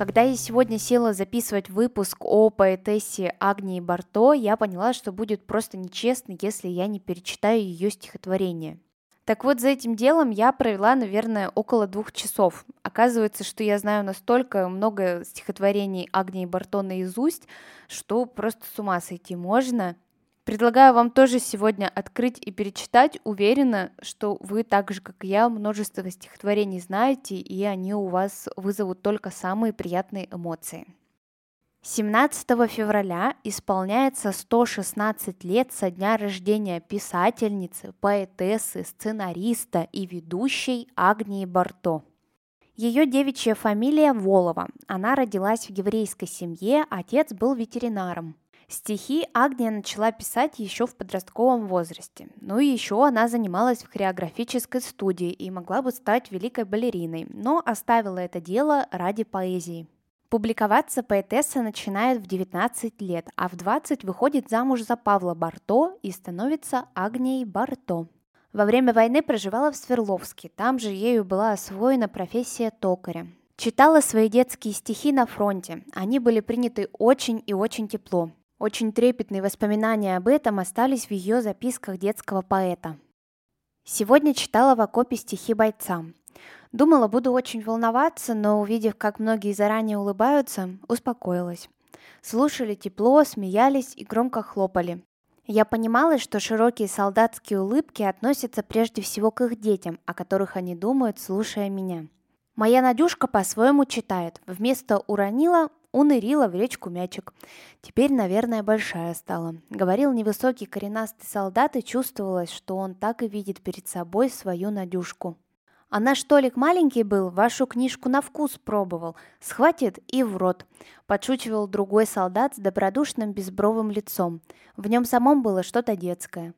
Когда я сегодня села записывать выпуск о поэтессе Агнии Барто, я поняла, что будет просто нечестно, если я не перечитаю ее стихотворение. Так вот, за этим делом я провела, наверное, около двух часов. Оказывается, что я знаю настолько много стихотворений Агнии Барто наизусть, что просто с ума сойти можно. Предлагаю вам тоже сегодня открыть и перечитать. Уверена, что вы так же, как и я, множество стихотворений знаете, и они у вас вызовут только самые приятные эмоции. 17 февраля исполняется 116 лет со дня рождения писательницы, поэтессы, сценариста и ведущей Агнии Барто. Ее девичья фамилия Волова. Она родилась в еврейской семье, отец был ветеринаром. Стихи Агния начала писать еще в подростковом возрасте. Ну и еще она занималась в хореографической студии и могла бы стать великой балериной, но оставила это дело ради поэзии. Публиковаться поэтесса начинает в 19 лет, а в 20 выходит замуж за Павла Барто и становится Агнией Барто. Во время войны проживала в Свердловске, там же ею была освоена профессия токаря. Читала свои детские стихи на фронте, они были приняты очень и очень тепло. Очень трепетные воспоминания об этом остались в ее записках детского поэта. Сегодня читала в окопе стихи бойцам. Думала, буду очень волноваться, но увидев, как многие заранее улыбаются, успокоилась. Слушали тепло, смеялись и громко хлопали. Я понимала, что широкие солдатские улыбки относятся прежде всего к их детям, о которых они думают, слушая меня. Моя Надюшка по-своему читает. Вместо «уронила» унырила в речку мячик. Теперь, наверное, большая стала. Говорил невысокий коренастый солдат, и чувствовалось, что он так и видит перед собой свою Надюшку. А наш Толик маленький был, вашу книжку на вкус пробовал. Схватит и в рот. Подшучивал другой солдат с добродушным безбровым лицом. В нем самом было что-то детское.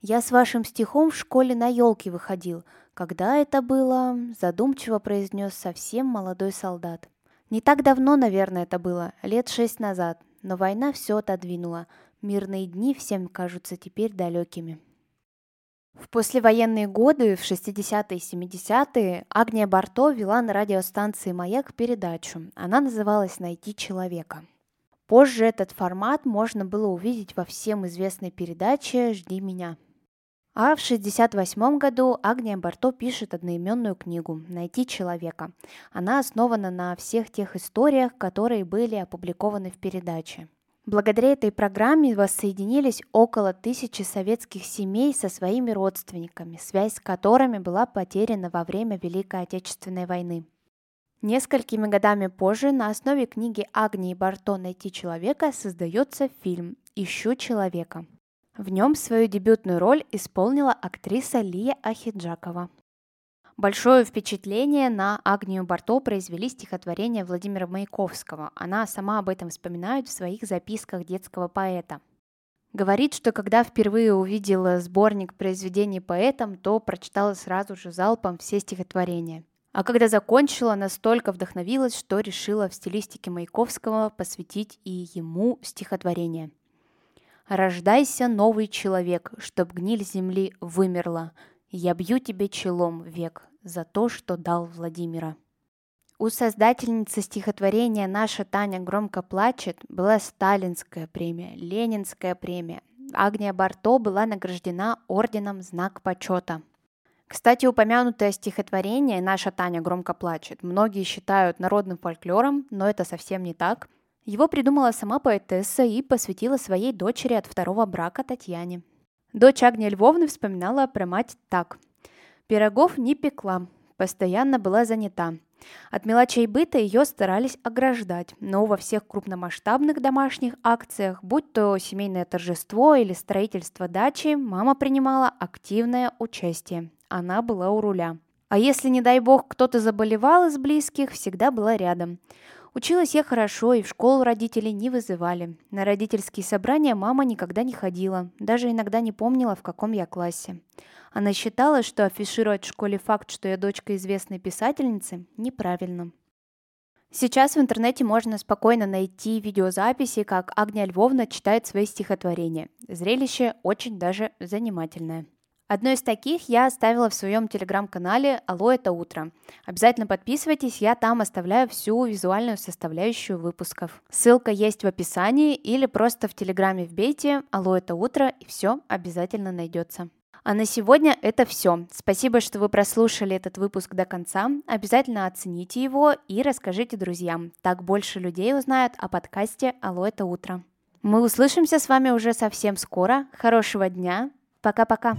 Я с вашим стихом в школе на елке выходил. Когда это было? Задумчиво произнес совсем молодой солдат. Не так давно, наверное, это было, лет шесть назад, но война все отодвинула. Мирные дни всем кажутся теперь далекими. В послевоенные годы, в 60-е и 70-е, Агния Барто вела на радиостанции «Маяк» передачу. Она называлась «Найти человека». Позже этот формат можно было увидеть во всем известной передаче «Жди меня». А в 1968 году Агния Барто пишет одноименную книгу «Найти человека». Она основана на всех тех историях, которые были опубликованы в передаче. Благодаря этой программе воссоединились около тысячи советских семей со своими родственниками, связь с которыми была потеряна во время Великой Отечественной войны. Несколькими годами позже на основе книги Агнии Барто «Найти человека» создается фильм «Ищу человека». В нем свою дебютную роль исполнила актриса Лия Ахиджакова. Большое впечатление на Агнию Барто произвели стихотворения Владимира Маяковского. Она сама об этом вспоминает в своих записках детского поэта. Говорит, что когда впервые увидела сборник произведений поэтом, то прочитала сразу же залпом все стихотворения. А когда закончила, настолько вдохновилась, что решила в стилистике Маяковского посвятить и ему стихотворение – Рождайся, новый человек, чтоб гниль земли вымерла. Я бью тебе челом век за то, что дал Владимира. У создательницы стихотворения «Наша Таня громко плачет» была сталинская премия, ленинская премия. Агния Барто была награждена орденом «Знак почета». Кстати, упомянутое стихотворение «Наша Таня громко плачет» многие считают народным фольклором, но это совсем не так – его придумала сама поэтесса и посвятила своей дочери от второго брака Татьяне. Дочь Агния Львовны вспоминала про мать так. «Пирогов не пекла, постоянно была занята. От мелочей быта ее старались ограждать, но во всех крупномасштабных домашних акциях, будь то семейное торжество или строительство дачи, мама принимала активное участие. Она была у руля. А если, не дай бог, кто-то заболевал из близких, всегда была рядом. Училась я хорошо, и в школу родители не вызывали. На родительские собрания мама никогда не ходила, даже иногда не помнила, в каком я классе. Она считала, что афишировать в школе факт, что я дочка известной писательницы, неправильно. Сейчас в интернете можно спокойно найти видеозаписи, как Агния Львовна читает свои стихотворения. Зрелище очень даже занимательное. Одно из таких я оставила в своем телеграм-канале «Алло, это утро». Обязательно подписывайтесь, я там оставляю всю визуальную составляющую выпусков. Ссылка есть в описании или просто в телеграме вбейте «Алло, это утро» и все обязательно найдется. А на сегодня это все. Спасибо, что вы прослушали этот выпуск до конца. Обязательно оцените его и расскажите друзьям. Так больше людей узнают о подкасте «Алло, это утро». Мы услышимся с вами уже совсем скоро. Хорошего дня. Пока-пока.